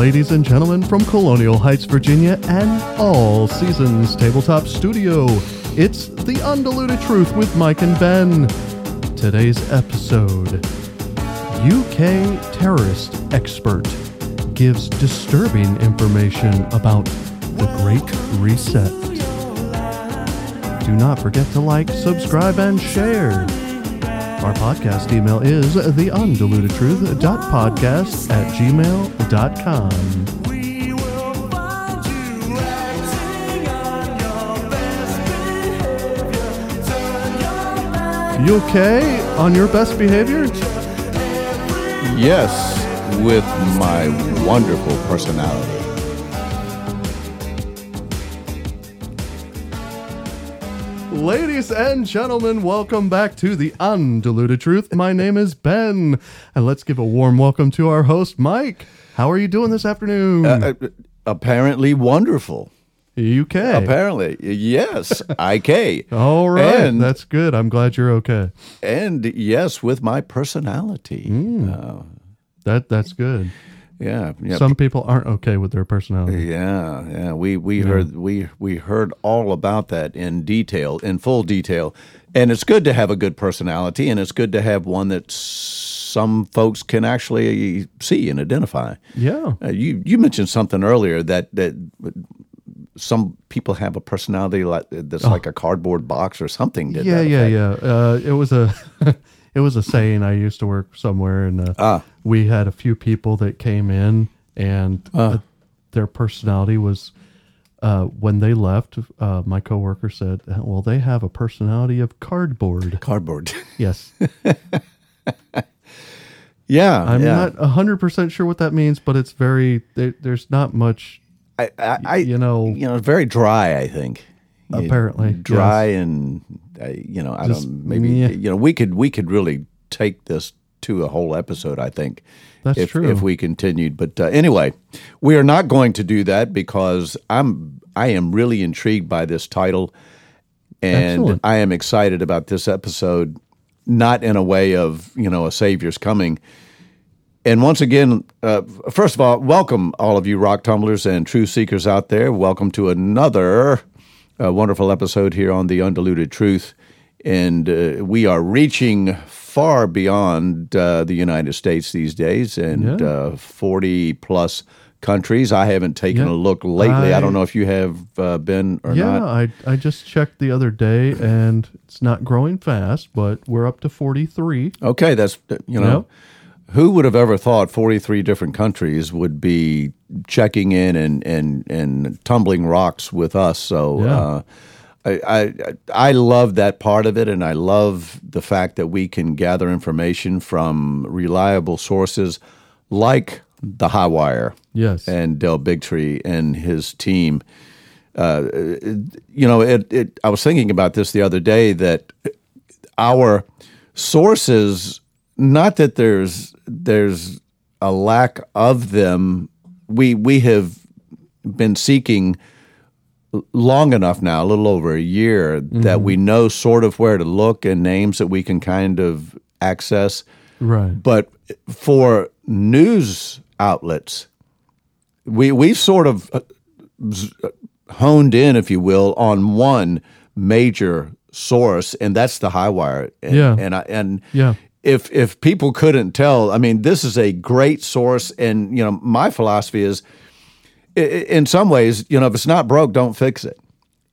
ladies and gentlemen, from Colonial Heights, Virginia, and all seasons tabletop studio. It's the undiluted truth with Mike and Ben. Today's episode UK terrorist expert gives disturbing information about the Great Reset. Do not forget to like, subscribe, and share. Our podcast email is theundilutedtruth.podcast at gmail.com. You okay on your best behavior? Yes, with my wonderful personality. Ladies and gentlemen, welcome back to the Undiluted Truth. My name is Ben, and let's give a warm welcome to our host, Mike. How are you doing this afternoon? Uh, uh, apparently wonderful. UK. Apparently, yes, IK. All right, and, that's good. I'm glad you're okay. And yes, with my personality. Uh, That that's good. Yeah, yeah. Some people aren't okay with their personality. Yeah, yeah. We we heard we we heard all about that in detail, in full detail. And it's good to have a good personality and it's good to have one that some folks can actually see and identify. Yeah. Uh, you you mentioned something earlier that that some people have a personality like that's like a cardboard box or something. Oh. Yeah, that yeah, effect. yeah. Uh, it was a it was a saying. I used to work somewhere, and uh, Ah. we had a few people that came in, and uh, their personality was. Uh, when they left, uh, my coworker said, "Well, they have a personality of cardboard." Cardboard. Yes, yeah, I'm yeah. not hundred percent sure what that means, but it's very. There, there's not much. I, I, I you know- you know, very dry. I think Apparently, dry and uh, you know, I Just, don't maybe yeah. you know we could we could really take this to a whole episode. I think That's if, true. if we continued. But uh, anyway, we are not going to do that because I'm I am really intrigued by this title, and Excellent. I am excited about this episode. Not in a way of you know a savior's coming. And once again, uh, first of all, welcome all of you rock tumblers and true seekers out there. Welcome to another uh, wonderful episode here on the Undiluted Truth. And uh, we are reaching far beyond uh, the United States these days and Yeah. uh, 40 plus countries. I haven't taken Yeah. a look lately. I, I- don't know if you have uh, been or yeah, not. I I just checked the other day, and it's not growing fast, but we're up to forty three. Okay, that's, you know. Yep. Who would have ever thought 43 different countries would be checking in and, and, and tumbling rocks with us? So Yeah. uh, I, I, I love that part of it, and I love the fact that we can gather information from reliable sources like the High Wire Yes. and Del Bigtree and his team. Uh, you know, it, it. I was thinking about this the other day that our sources, not that there's there's a lack of them. We we have been seeking long enough now, a little over a year, that we know sort of where to look and names that we can kind of access. right. But for news outlets, we we've sort of uh, honed in, if you will, on one major source, and that's the high wire. And, Yeah. and I and Yeah. If if people couldn't tell, I mean, this is a great source, and you know, my philosophy is, in some ways, you know, if it's not broke, don't fix it.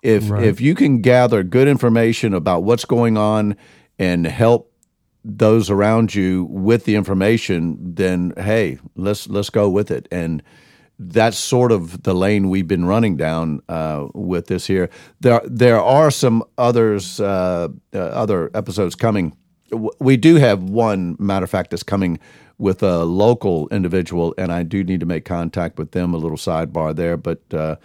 If Right. if you can gather good information about what's going on and help those around you with the information, then hey, let's let's go with it. And that's sort of the lane we've been running down uh, with this here. There there are some others uh, uh, other episodes coming. W- We do have one matter of fact that's coming with a local individual, and I do need to make contact with them. A little sidebar there, but. Uh,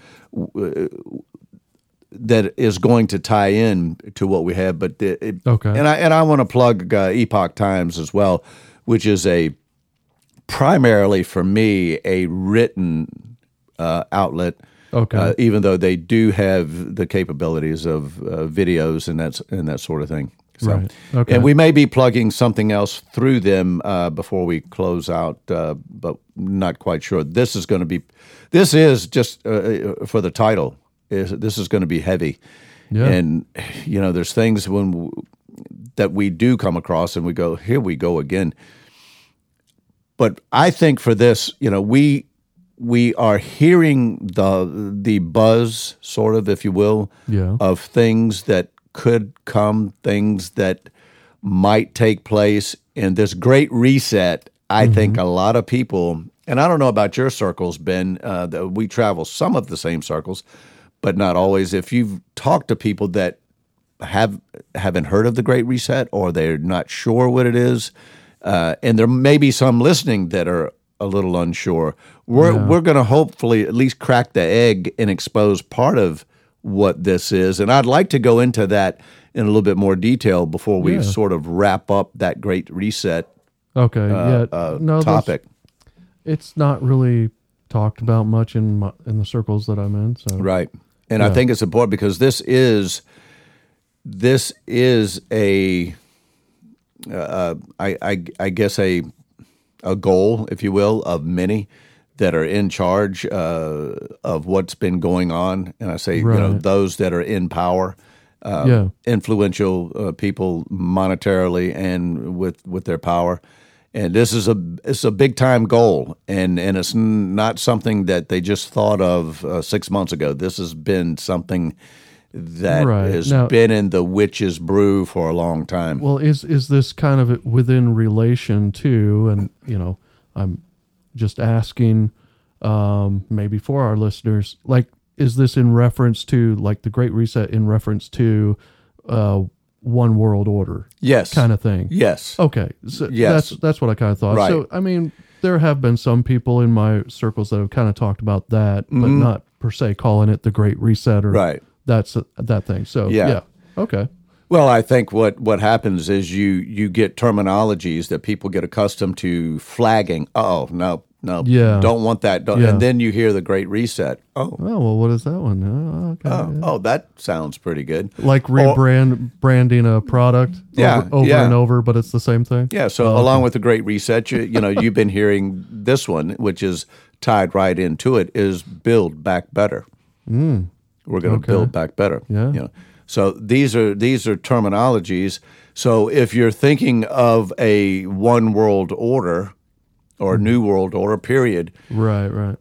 that is going to tie in to what we have. But it, it- Okay. and I and I want to plug uh, Epoch Times as well, which is a primarily for me a written uh, outlet. Okay. Uh, even though they do have the capabilities of uh, videos and that's and that sort of thing. So, Right. Okay. And we may be plugging something else through them uh, before we close out, uh, but not quite sure. This is going to be, this is just uh, for the title. Is this is going to be heavy, Yeah. and you know, there's things when that we do come across, and we go, here we go again. But I think for this, you know, we we are hearing the the buzz, sort of, if you will, Yeah. of things that could come, things that might take place in this great reset. I think a lot of people, and I don't know about your circles, Ben. Uh, that we travel some of the same circles, but not always. If you've talked to people that have haven't heard of the Great Reset or they're not sure what it is, uh, and there may be some listening that are a little unsure. We're we're going to hopefully at least crack the egg and expose part of what this is, and I'd like to go into that in a little bit more detail before we Yeah. sort of wrap up that Great Reset Okay. yeah. uh, no, topic. It's not really talked about much in my, in the circles that I'm in. So Right. And I think it's important because this is this is a uh, I, I I guess a a goal, if you will, of many that are in charge uh, of what's been going on, and I say you know those that are in power, uh, Yeah. influential uh, people monetarily and with with their power. And this is a it's a big time goal, and and it's n- not something that they just thought of uh, six months ago. This has been something that Right. has Now- been in the witch's brew for a long time. Well, is is this kind of within relation to, and you know, I'm just asking, um, maybe for our listeners, like, is this in reference to like the Great Reset in reference to, uh, one world order yes, kind of thing? Yes, Okay, so Yes. that's that's what I kind of thought. Right. So I mean, there have been some people in my circles that have kind of talked about that, but not per se calling it the Great Reset or Mm-hmm. Right. That's that thing. So Yeah. yeah, okay, Well, I think what, what happens is you you get terminologies that people get accustomed to flagging. Oh no, no, Yeah. don't want that. Don't. Yeah. And then you hear the Great Reset. Oh, oh well, what is that one? Oh, okay. oh, oh, that sounds pretty good. like rebrand branding a product Yeah, over, over yeah. and over, but it's the same thing. Yeah. So oh, along with the Great Reset, you, you know, you've been hearing this one, which is tied right into it, is build back better. Mm. We're going to Okay. build back better. Yeah. You know, so these are these are terminologies. So if you're thinking of a one world order or new world order, period, Right, right.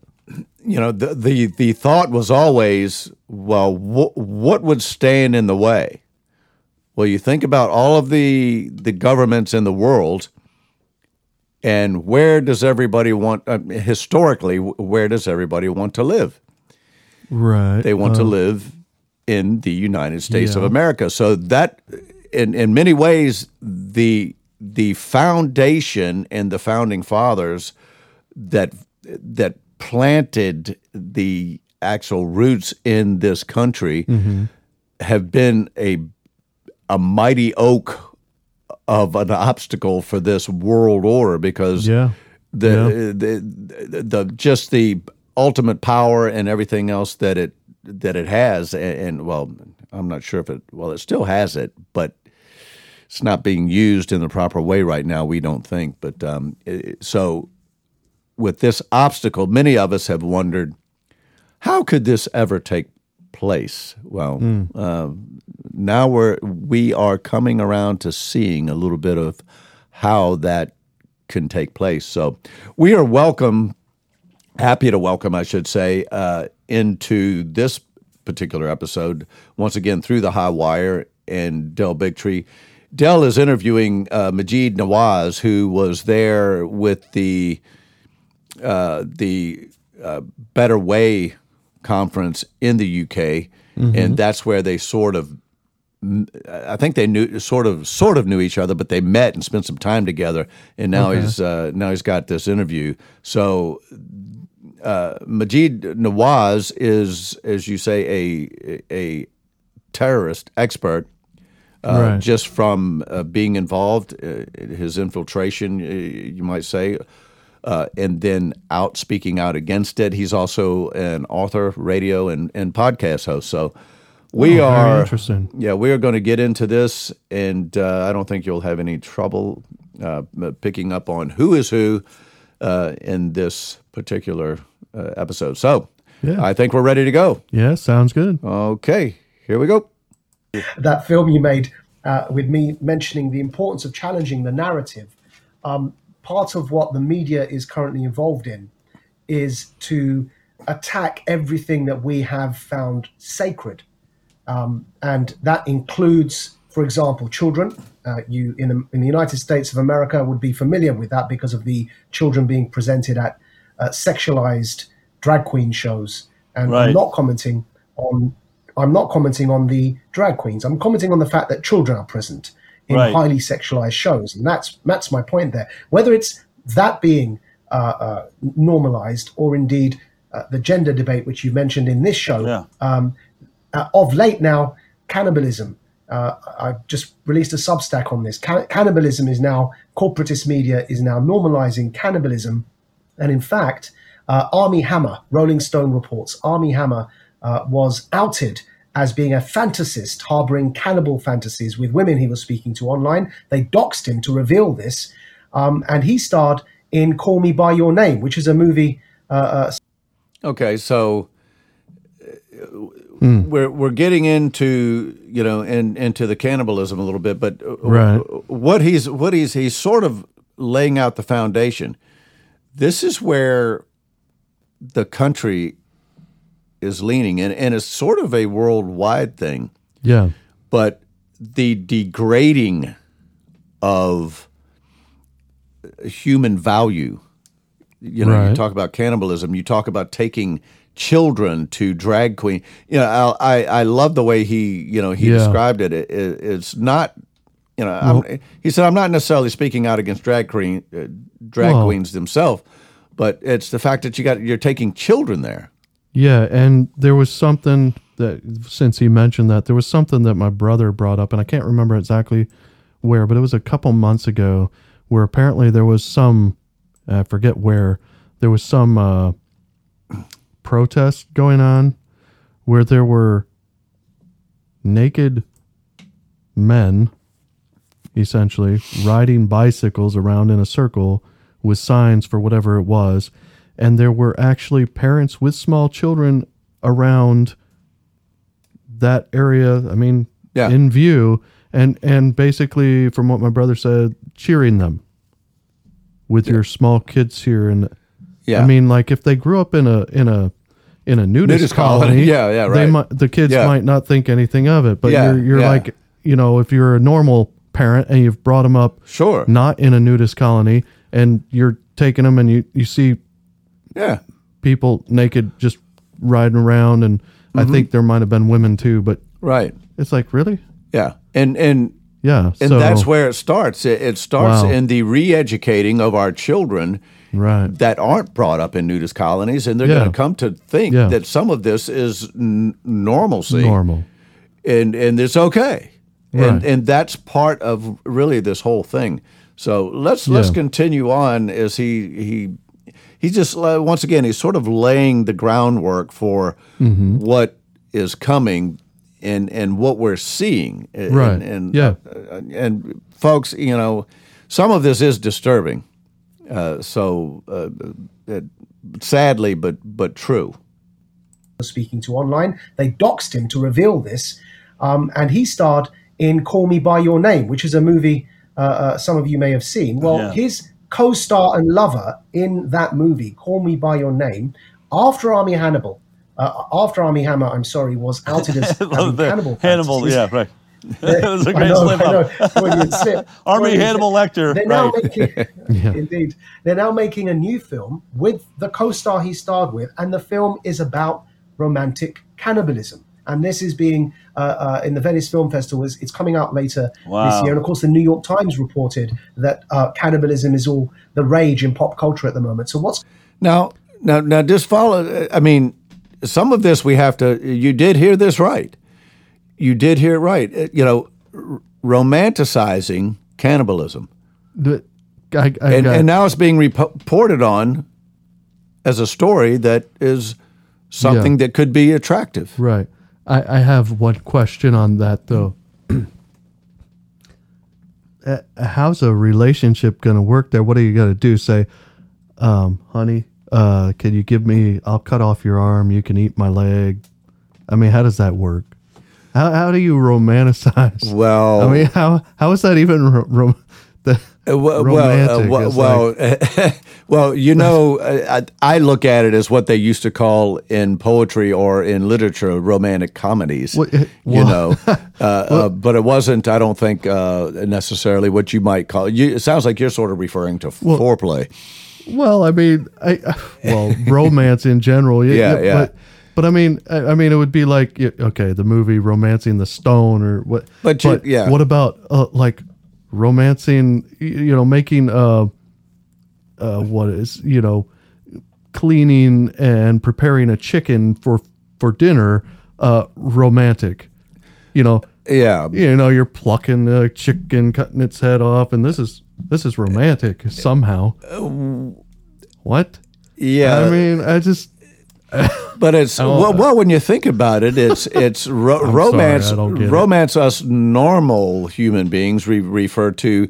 you know, the the, the thought was always, well, wh- what would stand in the way? Well, you think about all of the the governments in the world, and where does everybody want? Uh, historically, where does everybody want to live? Right. They want to live in the United States of. America. So that, in in many ways, the the foundation and the founding fathers that that planted the actual roots in this country mm-hmm. have been a a mighty oak of an obstacle for this world order because Yeah. the, the, the the just the ultimate power and everything else that it that it has and, and well I'm not sure if it well it still has it but it's not being used in the proper way right now we don't think but um, it- so with this obstacle many of us have wondered how could this ever take place? Well um, now we're we are coming around to seeing a little bit of how that can take place. So we are welcome happy to welcome, I should say, uh, into this particular episode once again through the High Wire and Del Bigtree. Del is interviewing uh, Maajid Nawaz, who was there with the uh, the uh, Better Way conference in the UK, and that's where they sort of I think they knew sort of sort of knew each other, but they met and spent some time together. And now he's uh, now he's got this interview. So uh, Maajid Nawaz is, as you say, a a terrorist expert. Uh, Right. Just from uh, being involved, uh, his infiltration, uh, you might say, uh, and then out speaking out against it. He's also an author, radio, and, and podcast host. So we Oh, are interesting. Yeah, we are going to get into this, and uh, I don't think you'll have any trouble uh, picking up on who is who uh, in this particular uh, episode. So, Yeah. I think we're ready to go. Yeah, sounds good. Okay, here we go. that film you made uh, with me mentioning the importance of challenging the narrative. Um, part of what the media is currently involved in is to attack everything that we have found sacred, um, and that includes, for example, children. Uh, you in in the United States of America would be familiar with that because of the children being presented at uh, sexualized drag queen shows, and Right. I'm not commenting on I'm not commenting on the drag queens. I'm commenting on the fact that children are present in Right. highly sexualized shows, and that's that's my point there. Whether it's that being uh, uh, normalized or indeed uh, the gender debate, which you mentioned in this show, Yeah. um, uh, of late now, cannibalism. Uh, I've just released a Substack on this. Can- cannibalism is now corporatist media is now normalizing cannibalism, and in fact, uh, Armie Hammer, Rolling Stone reports, Armie Hammer uh, was outed as being a fantasist harboring cannibal fantasies with women he was speaking to online. They doxed him to reveal this, um, and he starred in Call Me by Your Name, which is a movie. Uh, uh, Okay, so uh, we're we're getting into you know in, into the cannibalism a little bit, but uh, Right. what he's what he's he's sort of laying out the foundation. This is where the country is leaning, and and it's sort of a worldwide thing. Yeah. but the degrading of human value. You know, you talk about cannibalism. You talk about taking children to drag queen. You know, I I, I love the way he you know he Yeah. described it, it it's not. You know, I'm, he said I'm not necessarily speaking out against drag queen uh, drag Well- queens themselves, but it's the fact that you got you're taking children there. Yeah, and there was something that since he mentioned that there was something that my brother brought up, and I can't remember exactly where, but it was a couple months ago where apparently there was some I forget where there was some uh, protest going on where there were naked men essentially riding bicycles around in a circle with signs for whatever it was and there were actually parents with small children around that area i mean Yeah. in view and and basically from what my brother said cheering them with your small kids here and Yeah, i mean like if they grew up in a in a in a nudist, Nudist colony. colony, Yeah, yeah, They right. might, the kids Yeah. might not think anything of it, but Yeah, you're you're yeah. like, you know, if you're a normal parent and you've brought them up Sure. not in a nudist colony and you're taking them and you you see yeah, people naked just riding around and I Mm-hmm. think there might have been women too, but right. it's like really, Yeah, and and yeah, And so, that's where it starts. It, it starts Wow. in the re-educating of our children right, that aren't brought up in nudist colonies, and they're Yeah. going to come to think Yeah. that some of this is n- normalcy, normal, and and it's okay, Right. and that's part of really this whole thing. So let's let's continue on as he he he just uh, once again he's sort of laying the groundwork for Mm-hmm. what is coming and and what we're seeing And- Right. and, Yeah. uh, and folks you know some of this is disturbing uh, so uh, uh, sadly but but true speaking to online. They doxed him to reveal this, um, and he starred in Call Me by Your Name, which is a movie uh, uh, some of you may have seen. Well, Yeah. his co-star and lover in that movie, Call Me by Your Name, after Army Hannibal, uh, after Armie Hammer, I'm sorry, was outed as cannibal. Hannibal, yeah, right. it was a great know, slip up. Army Hannibal. Lecter, They're now right. making, indeed, they're now making a new film with the co-star he starred with, and the film is about romantic cannibalism. And this is being uh, uh, in the Venice Film Festival. It's, it's coming out later this year, and of course, the New York Times reported that uh, cannibalism is all the rage in pop culture at the moment. So, what's Now, now, now, just follow. I mean, some of this we have to. You did hear this right. You did hear it right. Uh, You know, r- romanticizing cannibalism, The- I, I and, got, and now it's being reported on as a story that is something that could be attractive. right. I, I have one question on that though. Uh, How's a relationship going to work there? What are you going to do? Say, um, honey, uh, can you give me? I'll cut off your arm. You can eat my leg. I mean, how does that work? How, how do you romanticize? Well, I mean, how how is that even ro- ro- the Uh, well, romantic? well, uh, It's well, like- well, well, you know, I, I look at it as what they used to call in poetry or in literature romantic comedies. What- eh, you well- know, uh, uh, but it wasn't. I don't think uh, necessarily what you might call. You, it sounds like you're sort of referring to foreplay. Well, I mean, I well, romance in general. Yeah, yeah. But, but I mean, I, I mean, it would be like okay, the movie "Romancing the Stone" or what? But you- yeah. What about uh, like romancing? You know, making uh, uh, what is you know, cleaning and preparing a chicken for for dinner, uh, romantic. You know, Yeah, you know, you're plucking a chicken, cutting its head off, and this is this is romantic somehow. What? yeah. I mean, I just But it's oh. well, well, when you think about it, it's it's ro- romance. sorry, I it. romance, us normal human beings we refer to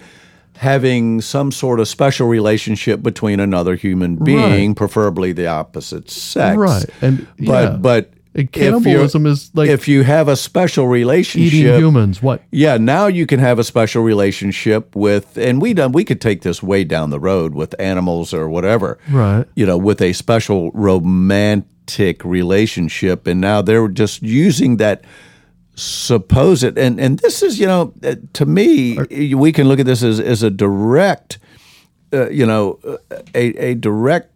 having some sort of special relationship between another human being, preferably the opposite sex. Right, and but yeah. but And cannibalism is like if you have a special relationship, eating humans. What? yeah, now you can have a special relationship with, and we done. We could take this way down the road with animals or whatever, Right. You know, with a special romantic relationship, and now they're just using that supposed and and this is you know uh, to me we can look at this as as a direct, uh, you know, a a direct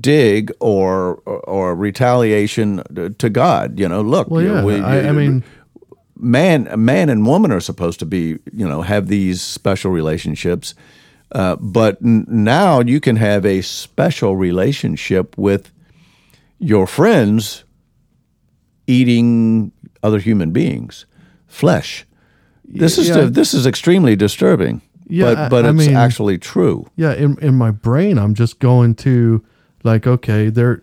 dig or or retaliation to God. You know, look, Well, you know, yeah. we- I, I mean, man man and woman are supposed to be you know have these special relationships uh, but n- now you can have a special relationship with your friends eating other human beings flesh this is Yeah. this is extremely disturbing Yeah, but I- but I it's mean- actually true yeah. In in my brain, I'm just going to like, okay, they're.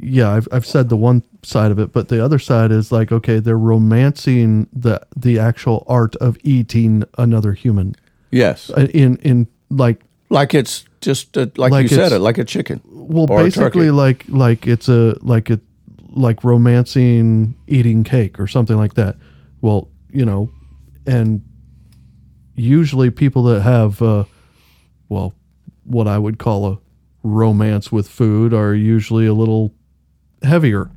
Yeah, I've I've said the one side of it, but the other side is like, okay, they're romancing the the actual art of eating another human yes Uh, in in like like it's just uh, like, Like you said it like a chicken well or basically turkey. like like it's a like a like romancing eating cake or something like that. Well you know and usually people that have uh well what i would call a romance with food are usually a little heavier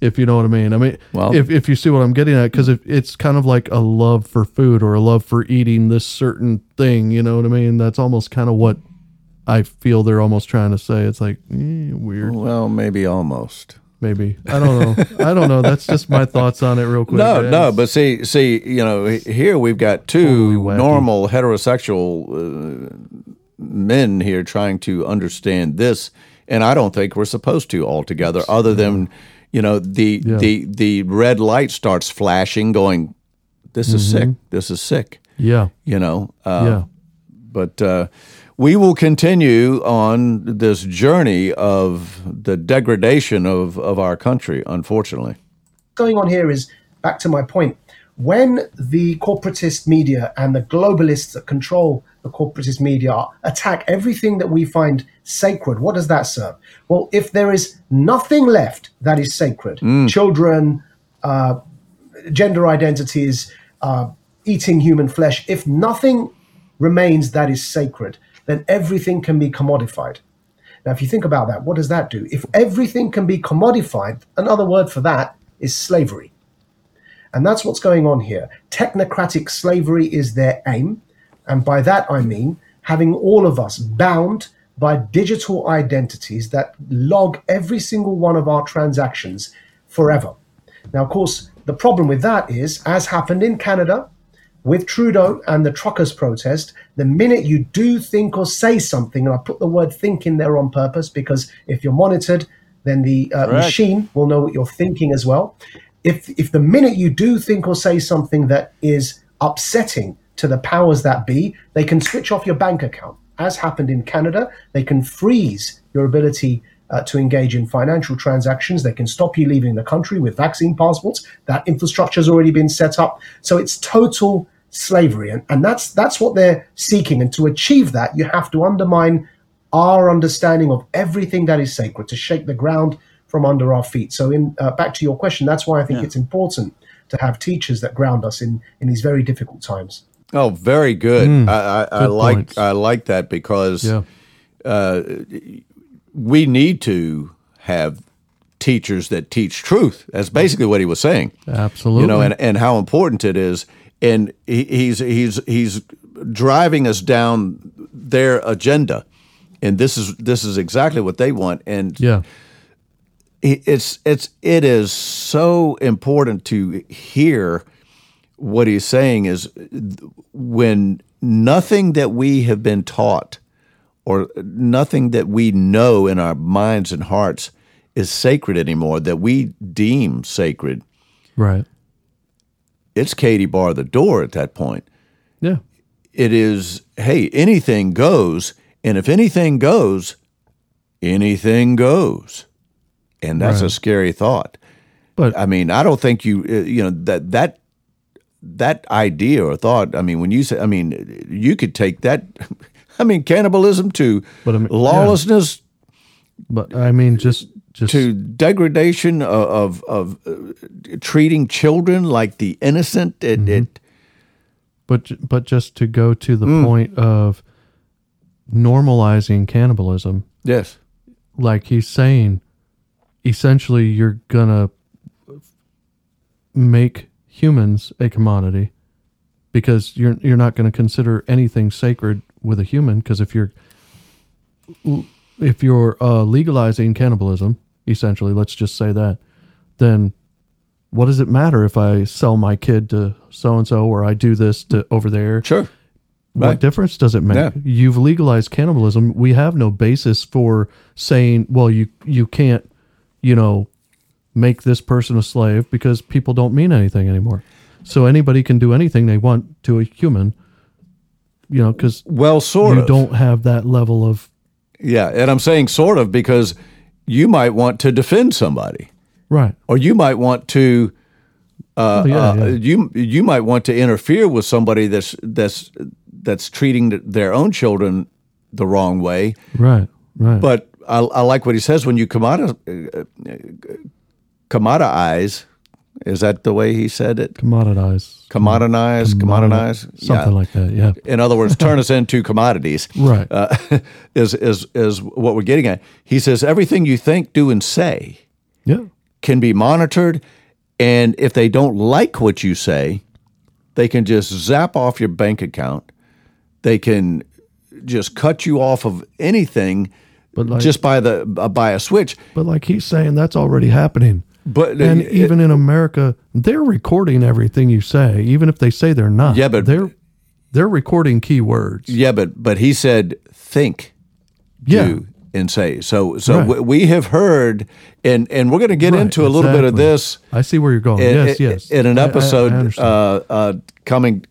if you know what i mean. I mean Well- if, if you see what i'm getting at because it's kind of like a love for food or a love for eating this certain thing you know what i mean? That's almost kind of what I feel they're almost trying to say. It's like eh, weird, well maybe almost maybe. I don't know. I don't know. That's just my thoughts on it, real quick. No, guys. no, but see, see, you know, here we've got two wacky. normal heterosexual uh, men here trying to understand this, and I don't think we're supposed to altogether. Other than, you know, the Yeah. the the red light starts flashing, going, "This is sick. This is sick." yeah, You know, uh, yeah, but uh, we will continue on this journey of the degradation of, of our country, unfortunately. going on here is back to my point. When the corporatist media and the globalists that control the corporatist media attack everything that we find sacred, what does that serve? Well, if there is nothing left that is sacred, children, uh, gender identities, uh, eating human flesh, if nothing remains that is sacred, then everything can be commodified. Now, if you think about that, what does that do? If everything can be commodified, another word for that is slavery. And that's what's going on here. Technocratic slavery is their aim. And by that, I mean having all of us bound by digital identities that log every single one of our transactions forever. Now, of course, the problem with that is, as happened in Canada, with Trudeau and the truckers' protest, the minute you do think or say something, and I put the word think in there on purpose because if you're monitored, then the uh, machine will know what you're thinking as well. If, if the minute you do think or say something that is upsetting to the powers that be, they can switch off your bank account. As happened in Canada, they can freeze your ability uh, to engage in financial transactions. They can stop you leaving the country with vaccine passports. That infrastructure has already been set up. So it's total slavery, and, and that's that's what they're seeking. And to achieve that, you have to undermine our understanding of everything that is sacred, to shake the ground from under our feet. So, in uh, back to your question, that's why I think yeah. it's important to have teachers that ground us in in these very difficult times. Oh, very good. Mm, I, I, I like points. I like that because yeah. uh, we need to have teachers that teach truth. That's basically what he was saying. Absolutely. You know, and, and how important it is. And he, he's he's he's driving us down their agenda, and this is this is exactly what they want. And yeah, it's it's it is so important to hear what he's saying is when nothing that we have been taught or nothing that we know in our minds and hearts is sacred anymore that we deem sacred. Right it's katie bar the door at that point yeah it is hey anything goes and if anything goes anything goes and that's right. a scary thought. But I mean, I don't think you uh, you know that that that idea or thought. I mean, when you say, I mean, you could take that. I mean, cannibalism to but I mean, lawlessness. Yeah. But I mean, just just to degradation of of, of uh, treating children like the innocent. It, mm-hmm. it but but just to go to the mm. point of normalizing cannibalism. Yes. Like he's saying, essentially you're gonna make humans a commodity because you're you're not going to consider anything sacred with a human because if you're if you're uh, legalizing cannibalism essentially let's just say that then what does it matter if I sell my kid to so and so or I do this to over there sure what right. difference does it make? Yeah. You've legalized cannibalism. We have no basis for saying, well, you you can't you know, make this person a slave because people don't mean anything anymore. So anybody can do anything they want to a human, you know, because well, sort you of. don't have that level of. Yeah, and I'm saying sort of because you might want to defend somebody, right? Or you might want to. Uh, oh, yeah, uh, yeah. You you might want to interfere with somebody that's that's that's treating their own children the wrong way, right? Right. But I, I like what he says when you commoditize, commoditize. Is that the way he said it? Commoditize. Commoditize. Commoditize. Something yeah. like that. Yeah. In other words, turn us into commodities. Right. Uh, is is is what we're getting at. He says everything you think, do, and say. Yeah. Can be monitored, and if they don't like what you say, they can just zap off your bank account. They can just cut you off of anything but like, just by the uh, by a switch. But like he's saying, that's already happening. But and it, even in America, they're recording everything you say, even if they say they're not. Yeah, but they're they're recording keywords. Yeah, but but he said think, yeah. do, and say. So so right. we have heard, and and we're going to get right, into a little bit of this. I see where you're going. In, yes, yes. In an episode I, I uh, uh, coming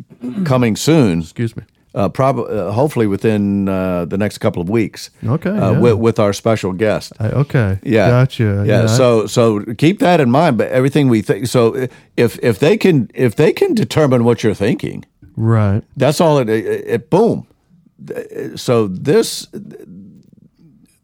coming soon. Excuse me uh, probably uh, hopefully within uh, the next couple of weeks. Okay, uh, yeah. with, with, our special guest. I, okay, yeah, gotcha. Yeah, yeah, so so keep that in mind. But everything we think. So if if they can if they can determine what you're thinking, right? That's all. It, it, it boom. So this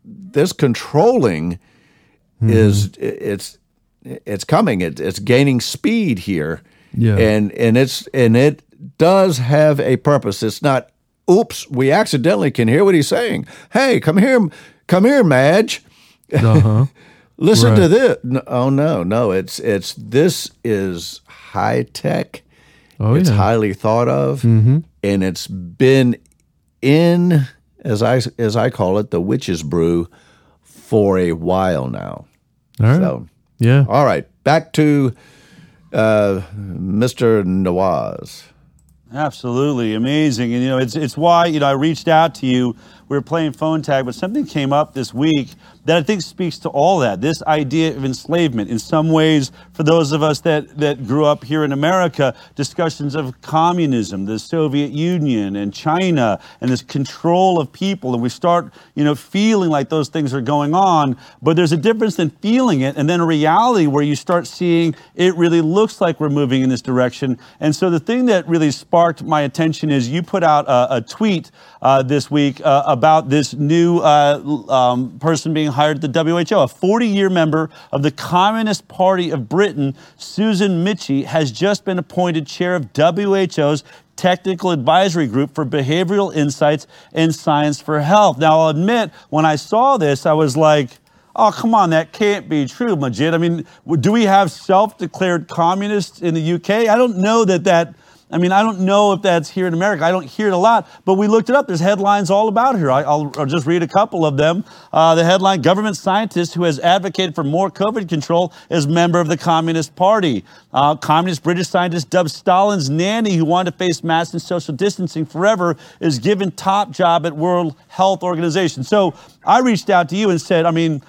this controlling mm-hmm. is it's it's coming. It, it's gaining speed here. Yeah, and and it's and it does have a purpose. It's not, oops, we accidentally can hear what he's saying. Hey, come here, come here, Madge. Uh-huh. Listen right. to this. No, oh no, no, it's it's this is high tech. Oh, it's yeah. highly thought of, mm-hmm. and it's been in as I as I call it the witch's brew for a while now. All right. So, yeah. All right. Back to uh, Mr. Nawaz. Absolutely amazing, and you know it's it's why you know I reached out to you we were playing phone tag, but something came up this week that I think speaks to all that. This idea of enslavement, in some ways, for those of us that, that grew up here in America, discussions of communism, the Soviet Union and China, and this control of people. And we start, you know, feeling like those things are going on. But there's a difference in feeling it and then a reality where you start seeing it really looks like we're moving in this direction. And so the thing that really sparked my attention is you put out a, a tweet uh, this week uh, about this new uh, um, person being hired at the WHO. A 40 year member of the Communist Party of Britain, Susan Michie, has just been appointed chair of WHO's Technical Advisory Group for Behavioral Insights and Science for Health. Now, I'll admit, when I saw this, I was like, oh, come on, that can't be true, Maajid. I mean, do we have self declared communists in the UK? I don't know that that I mean, I don't know if that's here in America. I don't hear it a lot, but we looked it up. There's headlines all about here. I, will just read a couple of them. Uh, the headline Government scientist who has advocated for more COVID control is member of the Communist Party. Uh, communist British scientist dubbed Stalin's nanny, who wanted to face mass and social distancing forever, is given top job at World Health Organization. So I reached out to you and said, I mean,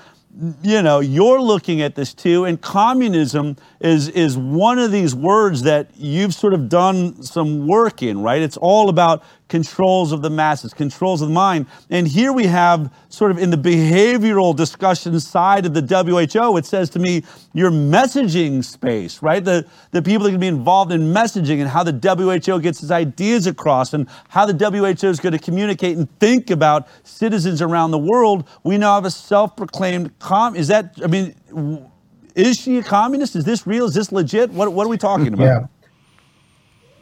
you know, you're looking at this too, and communism is is one of these words that you've sort of done some work in, right? It's all about controls of the masses, controls of the mind. And here we have sort of in the behavioral discussion side of the WHO, it says to me, your messaging space, right? The, the people that can be involved in messaging and how the WHO gets its ideas across and how the WHO is going to communicate and think about citizens around the world. We now have a self-proclaimed com. Is that, I mean, is she a communist? Is this real? Is this legit? What, what are we talking about? Yeah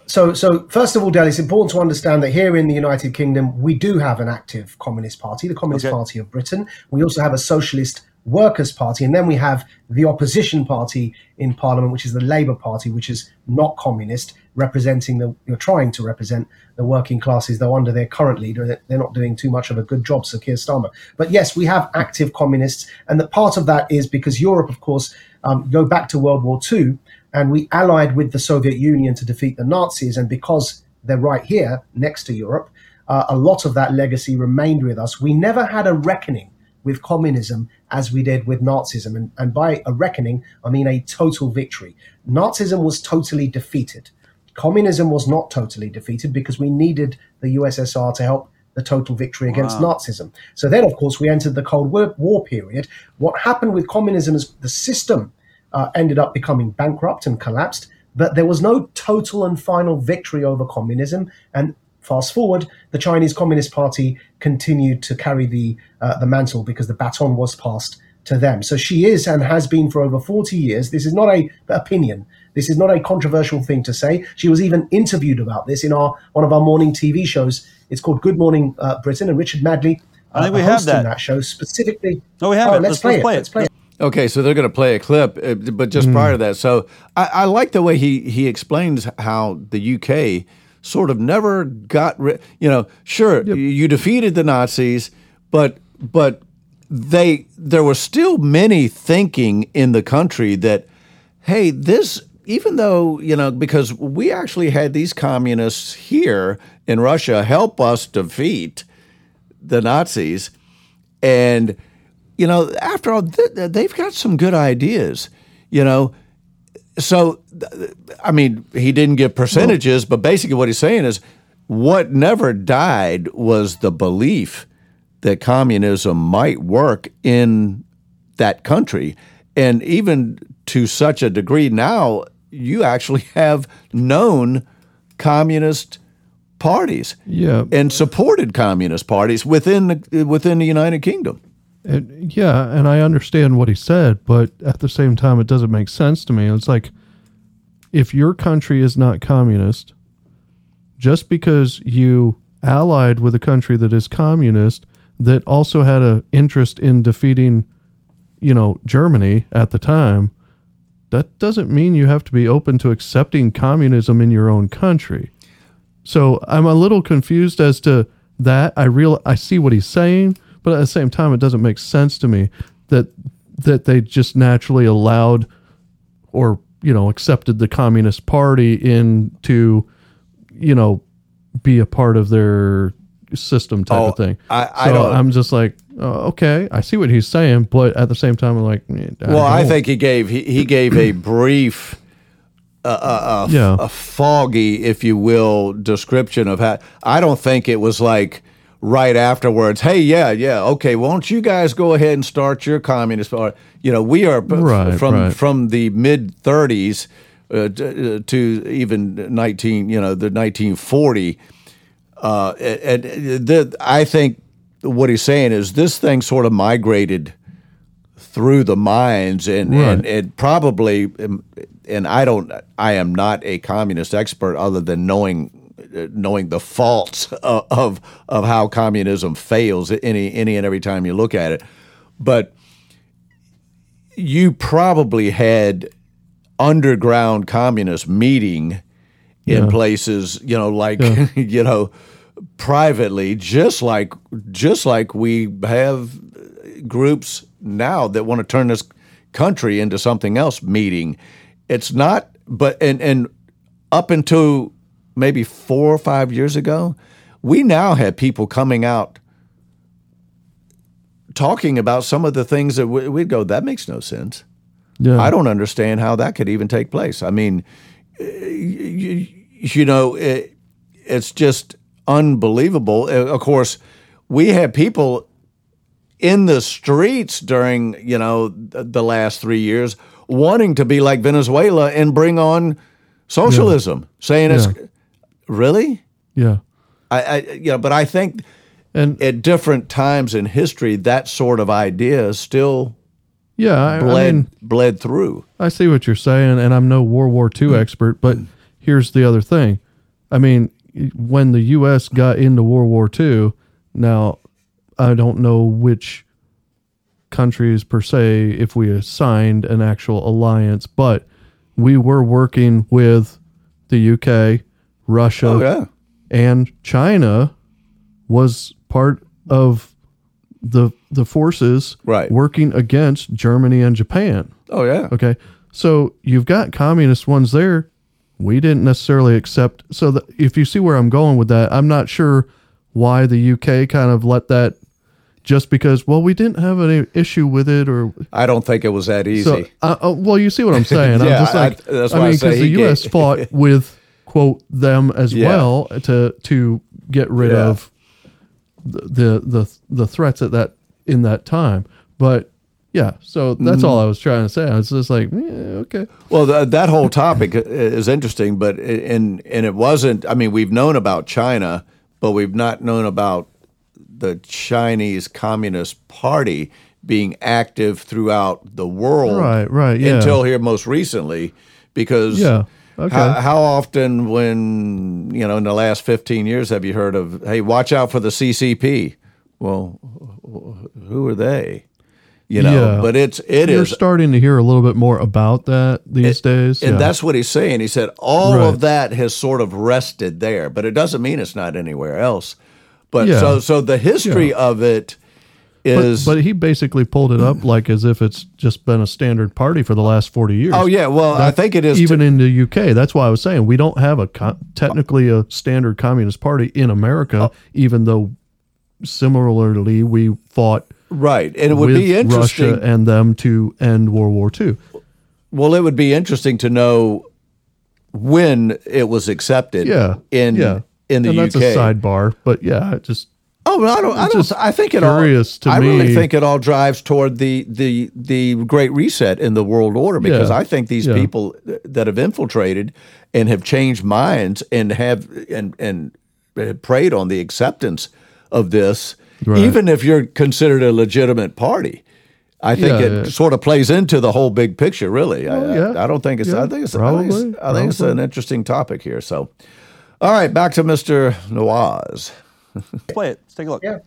so, so first of all, Dale, it's important to understand that here in the United Kingdom, we do have an active Communist Party, the Communist okay. Party of Britain. We also have a Socialist Workers' Party, and then we have the opposition party in Parliament, which is the Labour Party, which is not communist, representing the, you're trying to represent the working classes, though under their current leader, they're not doing too much of a good job, Sir Keir Starmer. But yes, we have active communists, and the part of that is because Europe, of course, um, go back to World War II, and we allied with the Soviet Union to defeat the Nazis. And because they're right here next to Europe, uh, a lot of that legacy remained with us. We never had a reckoning with communism as we did with Nazism. And, and by a reckoning, I mean a total victory. Nazism was totally defeated. Communism was not totally defeated because we needed the USSR to help the total victory against wow. Nazism. So then, of course, we entered the Cold War period. What happened with communism is the system uh, ended up becoming bankrupt and collapsed. But there was no total and final victory over communism. And fast forward, the Chinese Communist Party continued to carry the uh, the mantle because the baton was passed to them. So she is and has been for over 40 years. This is not a opinion. This is not a controversial thing to say. She was even interviewed about this in our one of our morning TV shows. It's called Good Morning uh, Britain, and Richard Madeley. Uh, I think we have that. that show specifically. Oh, we have oh, it. Let's, let's, play, let's play it. it. Let's play it. Okay, so they're going to play a clip, uh, but just mm. prior to that, so I, I, like the way he he explains how the UK sort of never got rid. You know, sure, yep. you defeated the Nazis, but but they there was still many thinking in the country that, hey, this even though you know because we actually had these communists here in Russia help us defeat the Nazis, and you know, after all, they've got some good ideas, you know. So, I mean, he didn't give percentages, but basically what he's saying is what never died was the belief that communism might work in that country. And even to such a degree now, you actually have known communist parties yeah. and supported communist parties within the, within the United Kingdom. And, yeah, and I understand what he said, but at the same time, it doesn't make sense to me. It's like if your country is not communist, just because you allied with a country that is communist that also had an interest in defeating, you know, Germany at the time, that doesn't mean you have to be open to accepting communism in your own country. So I'm a little confused as to that. I real I see what he's saying, but at the same time, it doesn't make sense to me that that they just naturally allowed or you know accepted the Communist Party into you know be a part of their system type Oh, of thing. I- I so I'm just like, oh, okay, I see what he's saying, but at the same time, I'm like, eh, Well, I think he gave he, he gave a brief, uh, uh, uh, Yeah. a foggy, if you will, description of how. I don't think it was like right afterwards. Hey, yeah, yeah, okay. Won't you guys go ahead and start your communist party? You know, we are Right, from right. from the mid '30s uh, uh, to even 19, you know, the 1940. Uh, and and the, I think what he's saying is this thing sort of migrated through the minds and, Right. and it probably um, and I don't I am not a communist expert other than knowing uh, knowing the faults of, of of how communism fails any any and every time you look at it. But you probably had underground communist meeting in Yeah. places you know like you know privately just like just like we have groups now that want to turn this country into something else meeting. It's not but and and up until maybe 4 or 5 years ago we now had people coming out talking about some of the things that we- we'd go that makes no sense yeah, I don't understand how that could even take place. I mean, you, you know, it, it's just unbelievable. Uh, Of course, we had people in the streets during, you know, the last three years wanting to be like Venezuela and bring on socialism, saying it's Yeah. Really. yeah, I, I, you know, but I think and at different times in history, that sort of idea still yeah, I, I mean, bled through. I see what you're saying, and I'm no World War II mm. expert, but here's the other thing. I mean, when the U.S. got into World War II, now I don't know which countries per se, if we assigned an actual alliance, but we were working with the UK, Russia, Oh yeah. and China was part of the the forces Right. working against Germany and Japan. Oh yeah. Okay. So you've got communist ones there. We didn't necessarily accept. So that if you see where I'm going with that, I'm not sure why the UK kind of let that just because, well, we didn't have any issue with it or. I don't think it was that easy. So, uh, uh, well, you see what I'm saying. I'm Yeah, just I- that's I, why I mean, because the U.S. fought with, quote, them as Yeah. well to, to get rid Yeah. of the, the, the, the threats at that, in that time. But, yeah, so that's Mm-hmm. all I was trying to say. I was just like, okay. well, th- that whole topic is interesting, but it, and and it wasn't. I mean, we've known about China, but we've not known about the Chinese Communist Party being active throughout the world. Right, right, yeah. Until here most recently, because Yeah, okay. How, how often, when you know, in the last fifteen years, have you heard of? Hey, watch out for the CCP. Well, who are they? You know, Yeah. but it's it You're is starting to hear a little bit more about that these days. and yeah. that's what he's saying. He said all Right. of that has sort of rested there, but it doesn't mean it's not anywhere else. But Yeah. so so the history of it is but he basically pulled it up like as if it's just been a standard party for the last 40 years. oh yeah, well I think it is even in the UK. That's why I was saying we don't have a co- technically a standard communist party in America, Oh. even though similarly we fought right, and it would be interesting. Russia and them to end World War II. well, it would be interesting to know when it was accepted. Yeah, in yeah. in the and UK. that's a sidebar, but yeah, just I don't. I don't. I think it all. to I really think it all drives toward the the the Great Reset in the world order because Yeah. I think these Yeah. people that have infiltrated and have changed minds and have and and preyed on the acceptance of this, Right. even if you're considered a legitimate party. I think Yeah, it sort of plays into the whole big picture. Really, I, yeah. I, I don't think it's. I think it's. I think it's, probably, I think it's an interesting topic here. So, all right, back to Mr. Nawaz. Play it. Let's take a look. Yeah.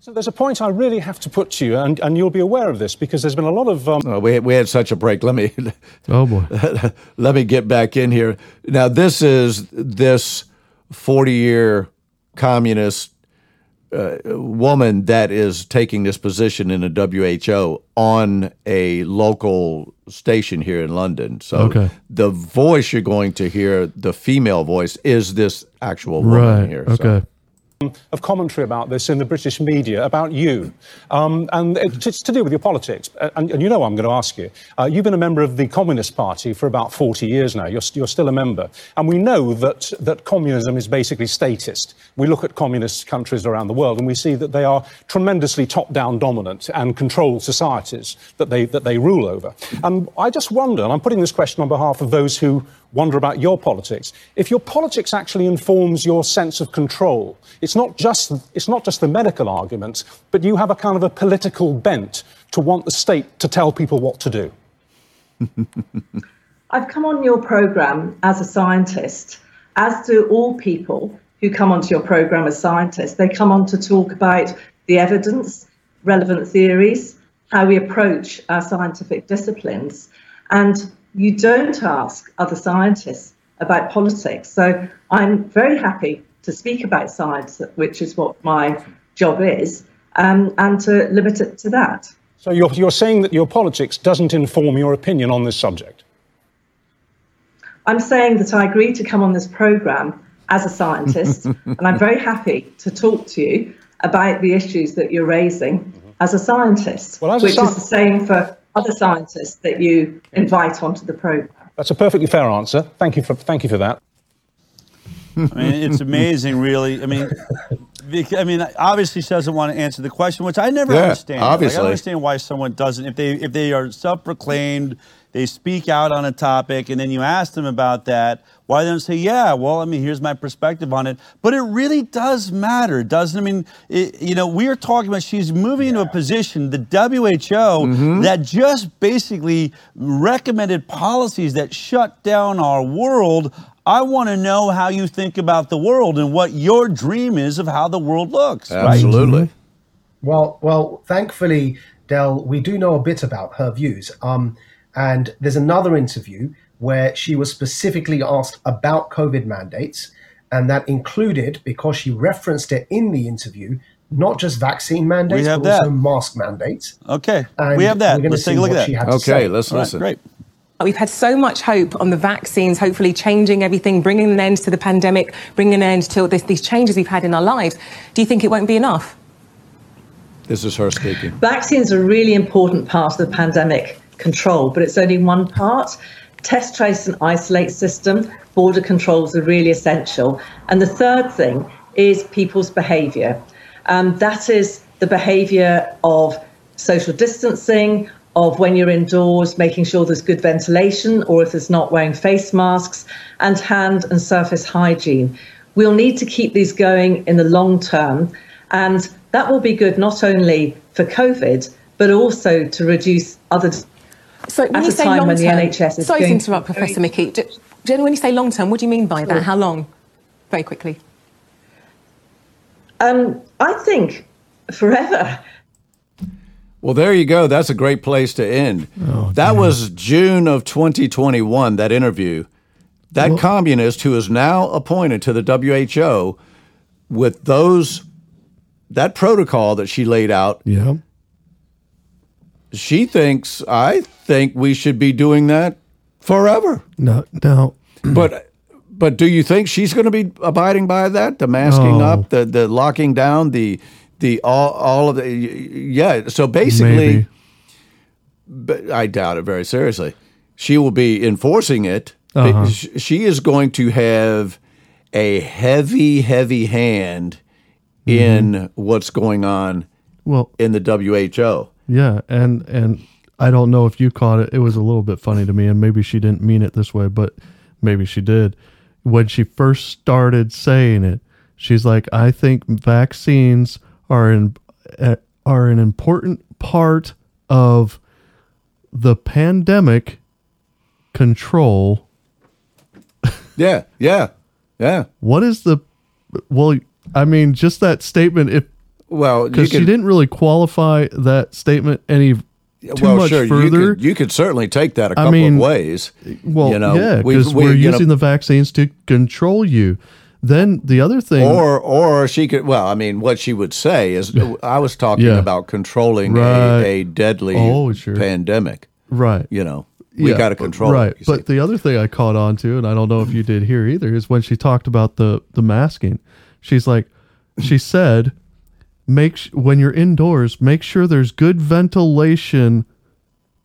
So there's a point I really have to put to you, and, and you'll be aware of this because there's been a lot of um, Uh, we we had such a break. Let me oh boy. let me get back in here. Now this is this forty year communist uh, woman that is taking this position in the WHO on a local station here in London. So Okay. the voice you're going to hear, the female voice, is this actual woman Right. here. So- Okay. Of commentary about this in the British media about you, um, and it's to do with your politics. And, and, you know, I'm going to ask you. Uh, you've been a member of the Communist Party for about 40 years now. You're, you're still a member, and we know that that communism is basically statist. We look at communist countries around the world, and we see that they are tremendously top-down dominant and control societies that they that they rule over. And I just wonder, and I'm putting this question on behalf of those who wonder about your politics. If your politics actually informs your sense of control, it's not just it's not just the medical arguments, but you have a kind of a political bent to want the state to tell people what to do. I've come on your program as a scientist, as do all people who come onto your program as scientists. They come on to talk about the evidence, relevant theories, how we approach our scientific disciplines. And you don't ask other scientists about politics. So I'm very happy to speak about science, which is what my job is, um, and to limit it to that. So you're, you're saying that your politics doesn't inform your opinion on this subject? I'm saying that I agree to come on this program as a scientist, and I'm very happy to talk to you about the issues that you're raising as a scientist, well, as which a sci- is the same for other scientists that you invite onto the program. That's a perfectly fair answer. Thank you for thank you for that. I mean, it's amazing, really. I mean, I mean, obviously, she doesn't want to answer the question, which I never yeah, understand. Obviously, like, I understand why someone doesn't. If they if they are self-proclaimed, they speak out on a topic, and then you ask them about that. Why don't say, yeah, well, I mean, here's my perspective on it. But it really does matter, doesn't it? I mean, it, you know, we are talking about she's moving yeah. into a position, the WHO, mm-hmm. that just basically recommended policies that shut down our world. I want to know how you think about the world and what your dream is of how the world looks. Absolutely. Right? Well, well, thankfully, Del, we do know a bit about her views. Um, and there's another interview where she was specifically asked about COVID mandates. And that included, because she referenced it in the interview, not just vaccine mandates, but that. also mask mandates. Okay. And we have that. Let's take a look at that. Okay, let's listen. Right, great. We've had so much hope on the vaccines, hopefully changing everything, bringing an end to the pandemic, bringing an end to this, these changes we've had in our lives. Do you think it won't be enough? This is her speaking. Vaccines are a really important part of the pandemic control, but it's only one part test, trace, and isolate system, border controls are really essential. And the third thing is people's behaviour. Um, that is the behaviour of social distancing, of when you're indoors, making sure there's good ventilation, or if there's not, wearing face masks, and hand and surface hygiene. We'll need to keep these going in the long term, and that will be good not only for COVID, but also to reduce other so when you say long term, sorry to interrupt, Professor Michie. Jen, when you say long term, what do you mean by that? How long? Very quickly. Um, I think forever. Well, there you go. That's a great place to end. Oh, that was June of 2021, that interview. That well, communist who is now appointed to the WHO with those that protocol that she laid out. Yeah she thinks I think we should be doing that forever. No, no. but but do you think she's going to be abiding by that? The masking no. up, the the locking down, the the all all of the yeah. So basically, but I doubt it very seriously. She will be enforcing it. Uh-huh. She is going to have a heavy, heavy hand mm-hmm. in what's going on. Well, in the WHO. Yeah, and and I don't know if you caught it. It was a little bit funny to me, and maybe she didn't mean it this way, but maybe she did. When she first started saying it, she's like, "I think vaccines are in uh, are an important part of the pandemic control." yeah, yeah, yeah. What is the well? I mean, just that statement. If well, because she didn't really qualify that statement any too well, much sure. further. You could, you could, certainly take that a couple I mean, of ways. Well, you know, yeah, because we, are using know, the vaccines to control you. Then the other thing, or or she could. Well, I mean, what she would say is, I was talking yeah. about controlling right. a, a, deadly oh, sure. pandemic. Right. You know, we yeah, got to control right. It, but the other thing I caught on to, and I don't know if you did here either, is when she talked about the the masking. She's like, she said, "Make sh- when you're indoors, make sure there's good ventilation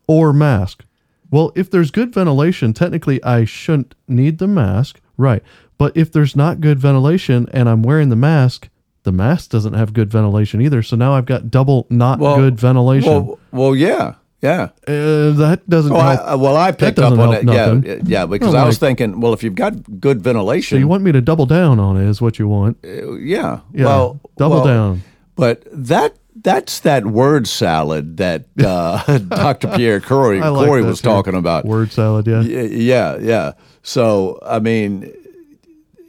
or mask." Well, if there's good ventilation, technically I shouldn't need the mask, right? But if there's not good ventilation and I'm wearing the mask, the mask doesn't have good ventilation either. So now I've got double not good ventilation. Well, well, yeah, yeah. uh, that doesn't Well, help. I, well, I picked up on it. that. Yeah, yeah, because I was like- thinking, well, if you've got good ventilation, so you want me to double down on it? Is what you want? yeah, Yeah, well, double well, down. But that that's that word salad that uh, Dr. Pierre Kory, like Kory was too. talking about. Word salad, yeah. Yeah, yeah. So I mean,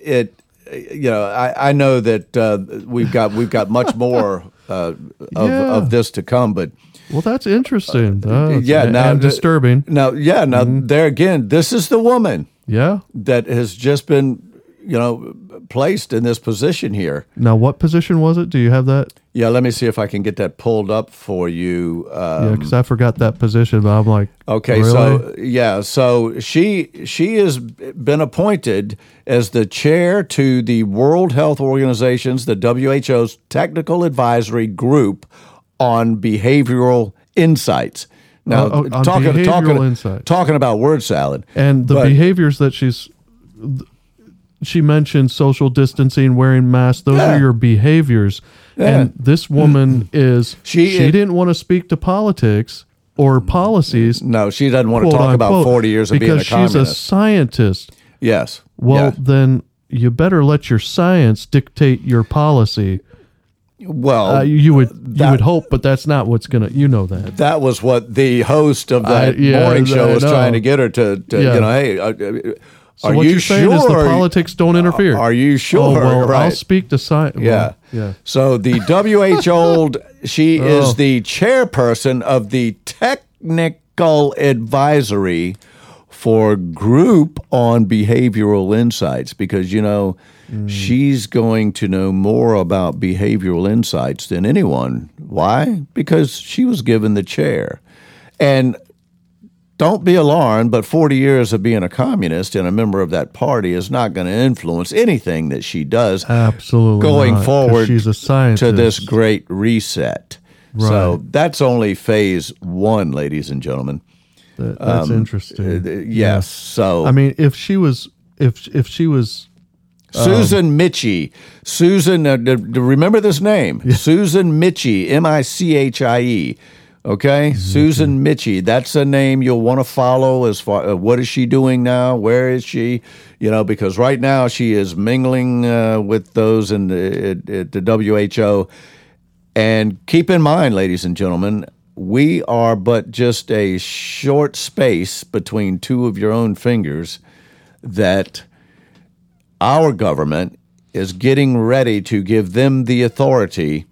it. You know, I, I know that uh, we've got we've got much more uh, of, Yeah. of this to come, but Well, that's interesting. Uh, yeah, now and disturbing. now, yeah, now there again, this is the woman Yeah. that has just been, you know, placed in this position here. Now, what position was it? Do you have that? Yeah, let me see if I can get that pulled up for you. Uh, Yeah, because I forgot that position, but I'm like, Okay, really? so yeah, so she she has been appointed as the chair to the World Health Organization's, the WHO's technical advisory group on behavioral insights. Now, Oh, oh, talking talking insights. talking about word salad, and the but- behaviors that she's she mentioned social distancing wearing masks those Yeah. are your behaviors. And this woman is She she, is- didn't want to speak to politics or policies No, she doesn't want to talk about forty years of being a because she's a scientist. Yes. well Yeah. then you better let your science dictate your policy. Well, uh, you would you would hope but that's not what's gonna you know that. That was what the host of that I- yeah, morning show was trying to get her to, to Yeah. you know, hey, uh, uh, so are what you you're saying sure? is the politics don't interfere Are you sure? oh well i'll speak to science Yeah. yeah So the WHO, she Oh. is the chairperson of the Technical Advisory for Group on Behavioral Insights because, you know, Hmm. she's going to know more about behavioral insights than anyone. Why? Because she was given the chair. And don't be alarmed, but 40 years of being a communist and a member of that party is not going to influence anything that she does Absolutely going not, forward she's a scientist. to this great reset. So that's only phase one, ladies and gentlemen. That- that's interesting. Uh, yes. So I mean, if she was, if if she was, Susan Michie. Susan, uh, d- d- remember this name? Susan Michie, M I C H I E. Okay, Susan Michie. That's a name you'll want to follow. As far uh, what is she doing now? Where is she? You know, because right now she is mingling uh, with those in the, at the WHO. And keep in mind, ladies and gentlemen, we are but just a short space between two of your own fingers that our government is getting ready to give them the authority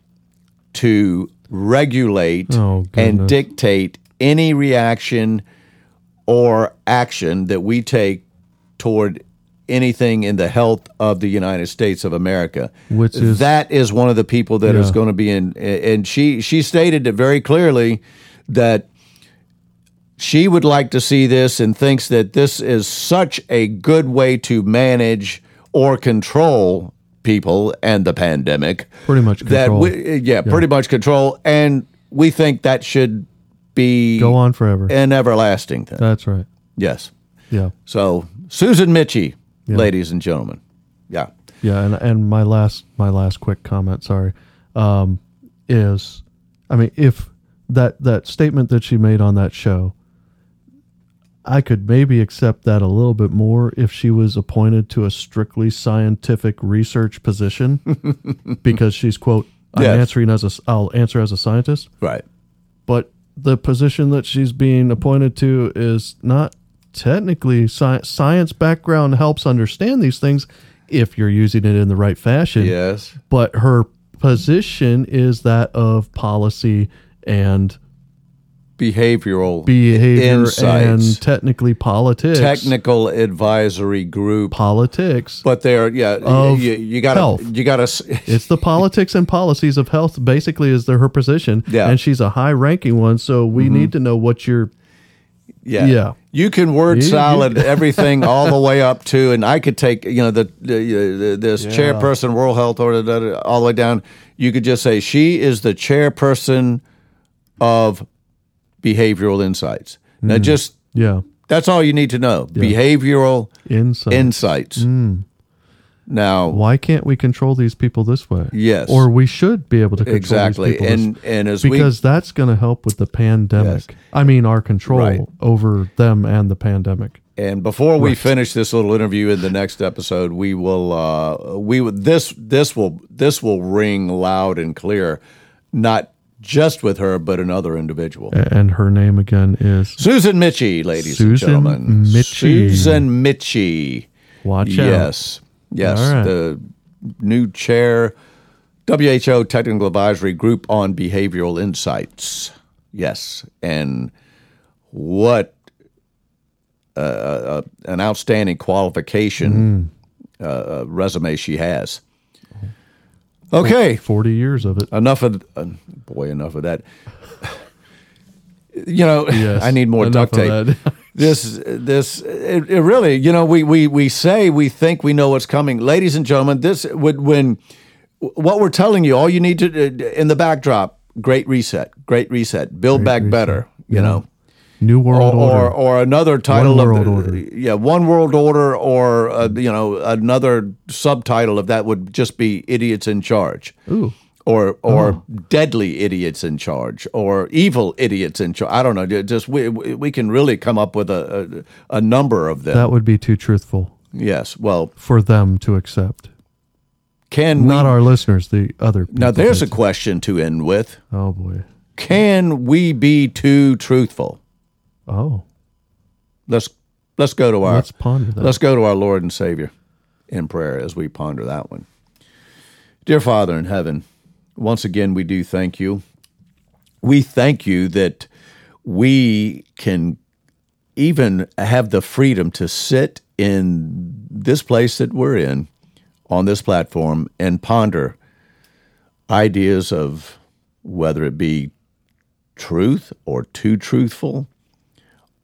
to regulate Oh, and dictate any reaction or action that we take toward anything in the health of the United States of America. Which is- that is one of the people that is Yeah. going to be in and she she stated it very clearly that she would like to see this and thinks that this is such a good way to manage or control people and the pandemic. Pretty much That we, yeah, pretty much control, and we think that should be go on forever. an everlasting thing. That's right. yes. Yeah, So Susan Michie, ladies and gentlemen, yeah, yeah. And and my last my last quick comment, sorry, um, is, I mean, if that that statement that she made on that show. I could maybe accept that a little bit more if she was appointed to a strictly scientific research position because she's quote I'm Yes. answering as a I'll answer as a scientist right. but the position that she's being appointed to is not technically science. Science background helps understand these things if you're using it in the right fashion. Yes. But her position is that of policy and Behavioral behavior insights, and technically politics. technical advisory group. politics. But they're yeah, Of you, you got to health. you got to It's the politics and policies of health, basically, is the, her position. Yeah. Mm-hmm. And she's a high ranking one. So we need to know what you're Yeah. Yeah. You can word salad everything all the way up to, and I could take you know the, the, the this Yeah. chairperson World Health Order all the way down. You could just say she is the chairperson of Behavioral Insights. Now, Hmm. just Yeah. that's all you need to know. Behavioral Insight. Insights. Now, Why can't we control these people this way? Yes. Or we should be able to control Exactly. these people And- this, and as we- because that's going to help with the pandemic. Yes. I mean, our control Right. over them and the pandemic. And before we finish this little interview in the next episode, we will uh, we will- this this will this will ring loud and clear, not just with her, but another individual. And her name again is Susan Michie, ladies Susan and gentlemen. Michie. Susan Michie. Watch Out. Yes. Yes. Right. The new chair, WHO Technical Advisory Group on Behavioral Insights. Yes. And what uh, uh, an outstanding qualification Mm. uh, uh, resume she has. Okay. 40 years of it. Enough of uh, boy, enough of that. You know, Yes, I need more duct tape. this, this, it, it really, you know, we, we we say we think we know what's coming, ladies and gentlemen. This would when what we're telling you, all you need to uh, in the backdrop, great reset, great reset, build back reset. better. You Yeah. know, New World or, Order. or or another title One of World the- Order. yeah, one world order, or uh, you know another subtitle of that would just be idiots in charge. Ooh. Or or Oh. deadly idiots in charge, or evil idiots in charge. I don't know. Just we we can really come up with a a, a number of them. that would be too truthful yes. Well, for them to accept. can Not we? our listeners, the other people. now, there's a question to end with. Oh, boy. Can we be too truthful? Oh. Let's let's go to our Let's ponder that. Let's go to our Lord and Savior in prayer as we ponder that one. Dear Father in heaven, once again we do thank you. We thank you that we can even have the freedom to sit in this place that we're in on this platform and ponder ideas of whether it be truth or too truthful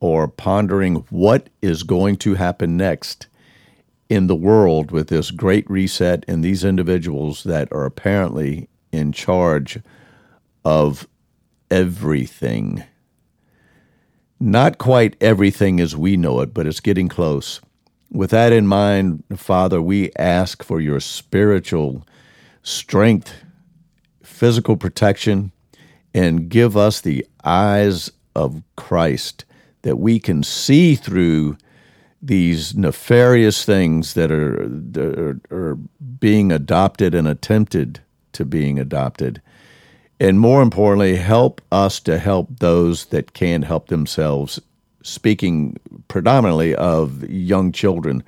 or pondering what is going to happen next in the world with this great reset and these individuals that are apparently in charge of everything. Not quite everything as we know it, but it's getting close. With that in mind, Father, we ask for your spiritual strength, physical protection, and give us the eyes of Christ that we can see through these nefarious things that are, are, are being adopted and attempted to being adopted. And more importantly, help us to help those that can't help themselves, speaking predominantly of young children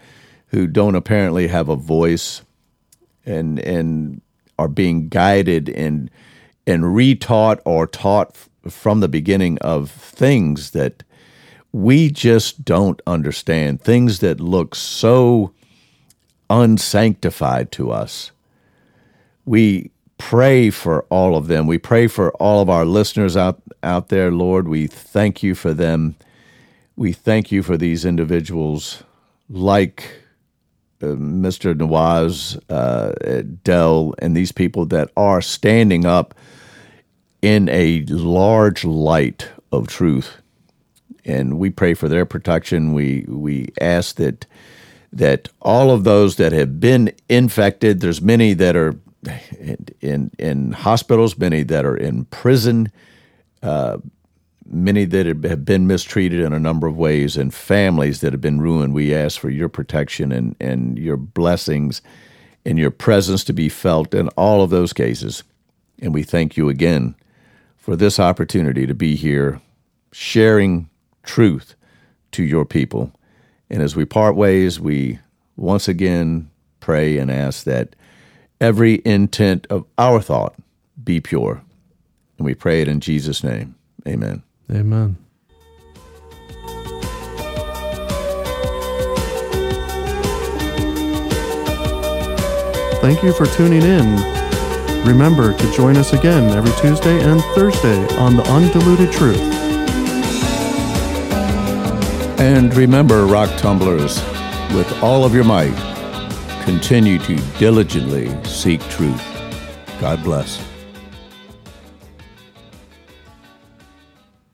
who don't apparently have a voice and and are being guided and and retaught or taught from the beginning of things that we just don't understand things that look so unsanctified to us we pray for all of them we pray for all of our listeners out out there lord we thank you for them we thank you for these individuals like uh, Mr. Nawaz, uh, Del, and these people that are standing up in a large light of truth. And we pray for their protection. We we ask that that all of those that have been infected, there's many that are in in, in hospitals, many that are in prison, uh, many that have been mistreated in a number of ways, and families that have been ruined. We ask for your protection and, and your blessings and your presence to be felt in all of those cases. And we thank you again for this opportunity to be here sharing truth to your people. And as we part ways, we once again pray and ask that every intent of our thought be pure. And we pray it in Jesus' name. Amen. Amen. Thank you for tuning in. Remember to join us again every Tuesday and Thursday on The Undiluted Truth. And remember, rock tumblers, with all of your might, continue to diligently seek truth. God bless.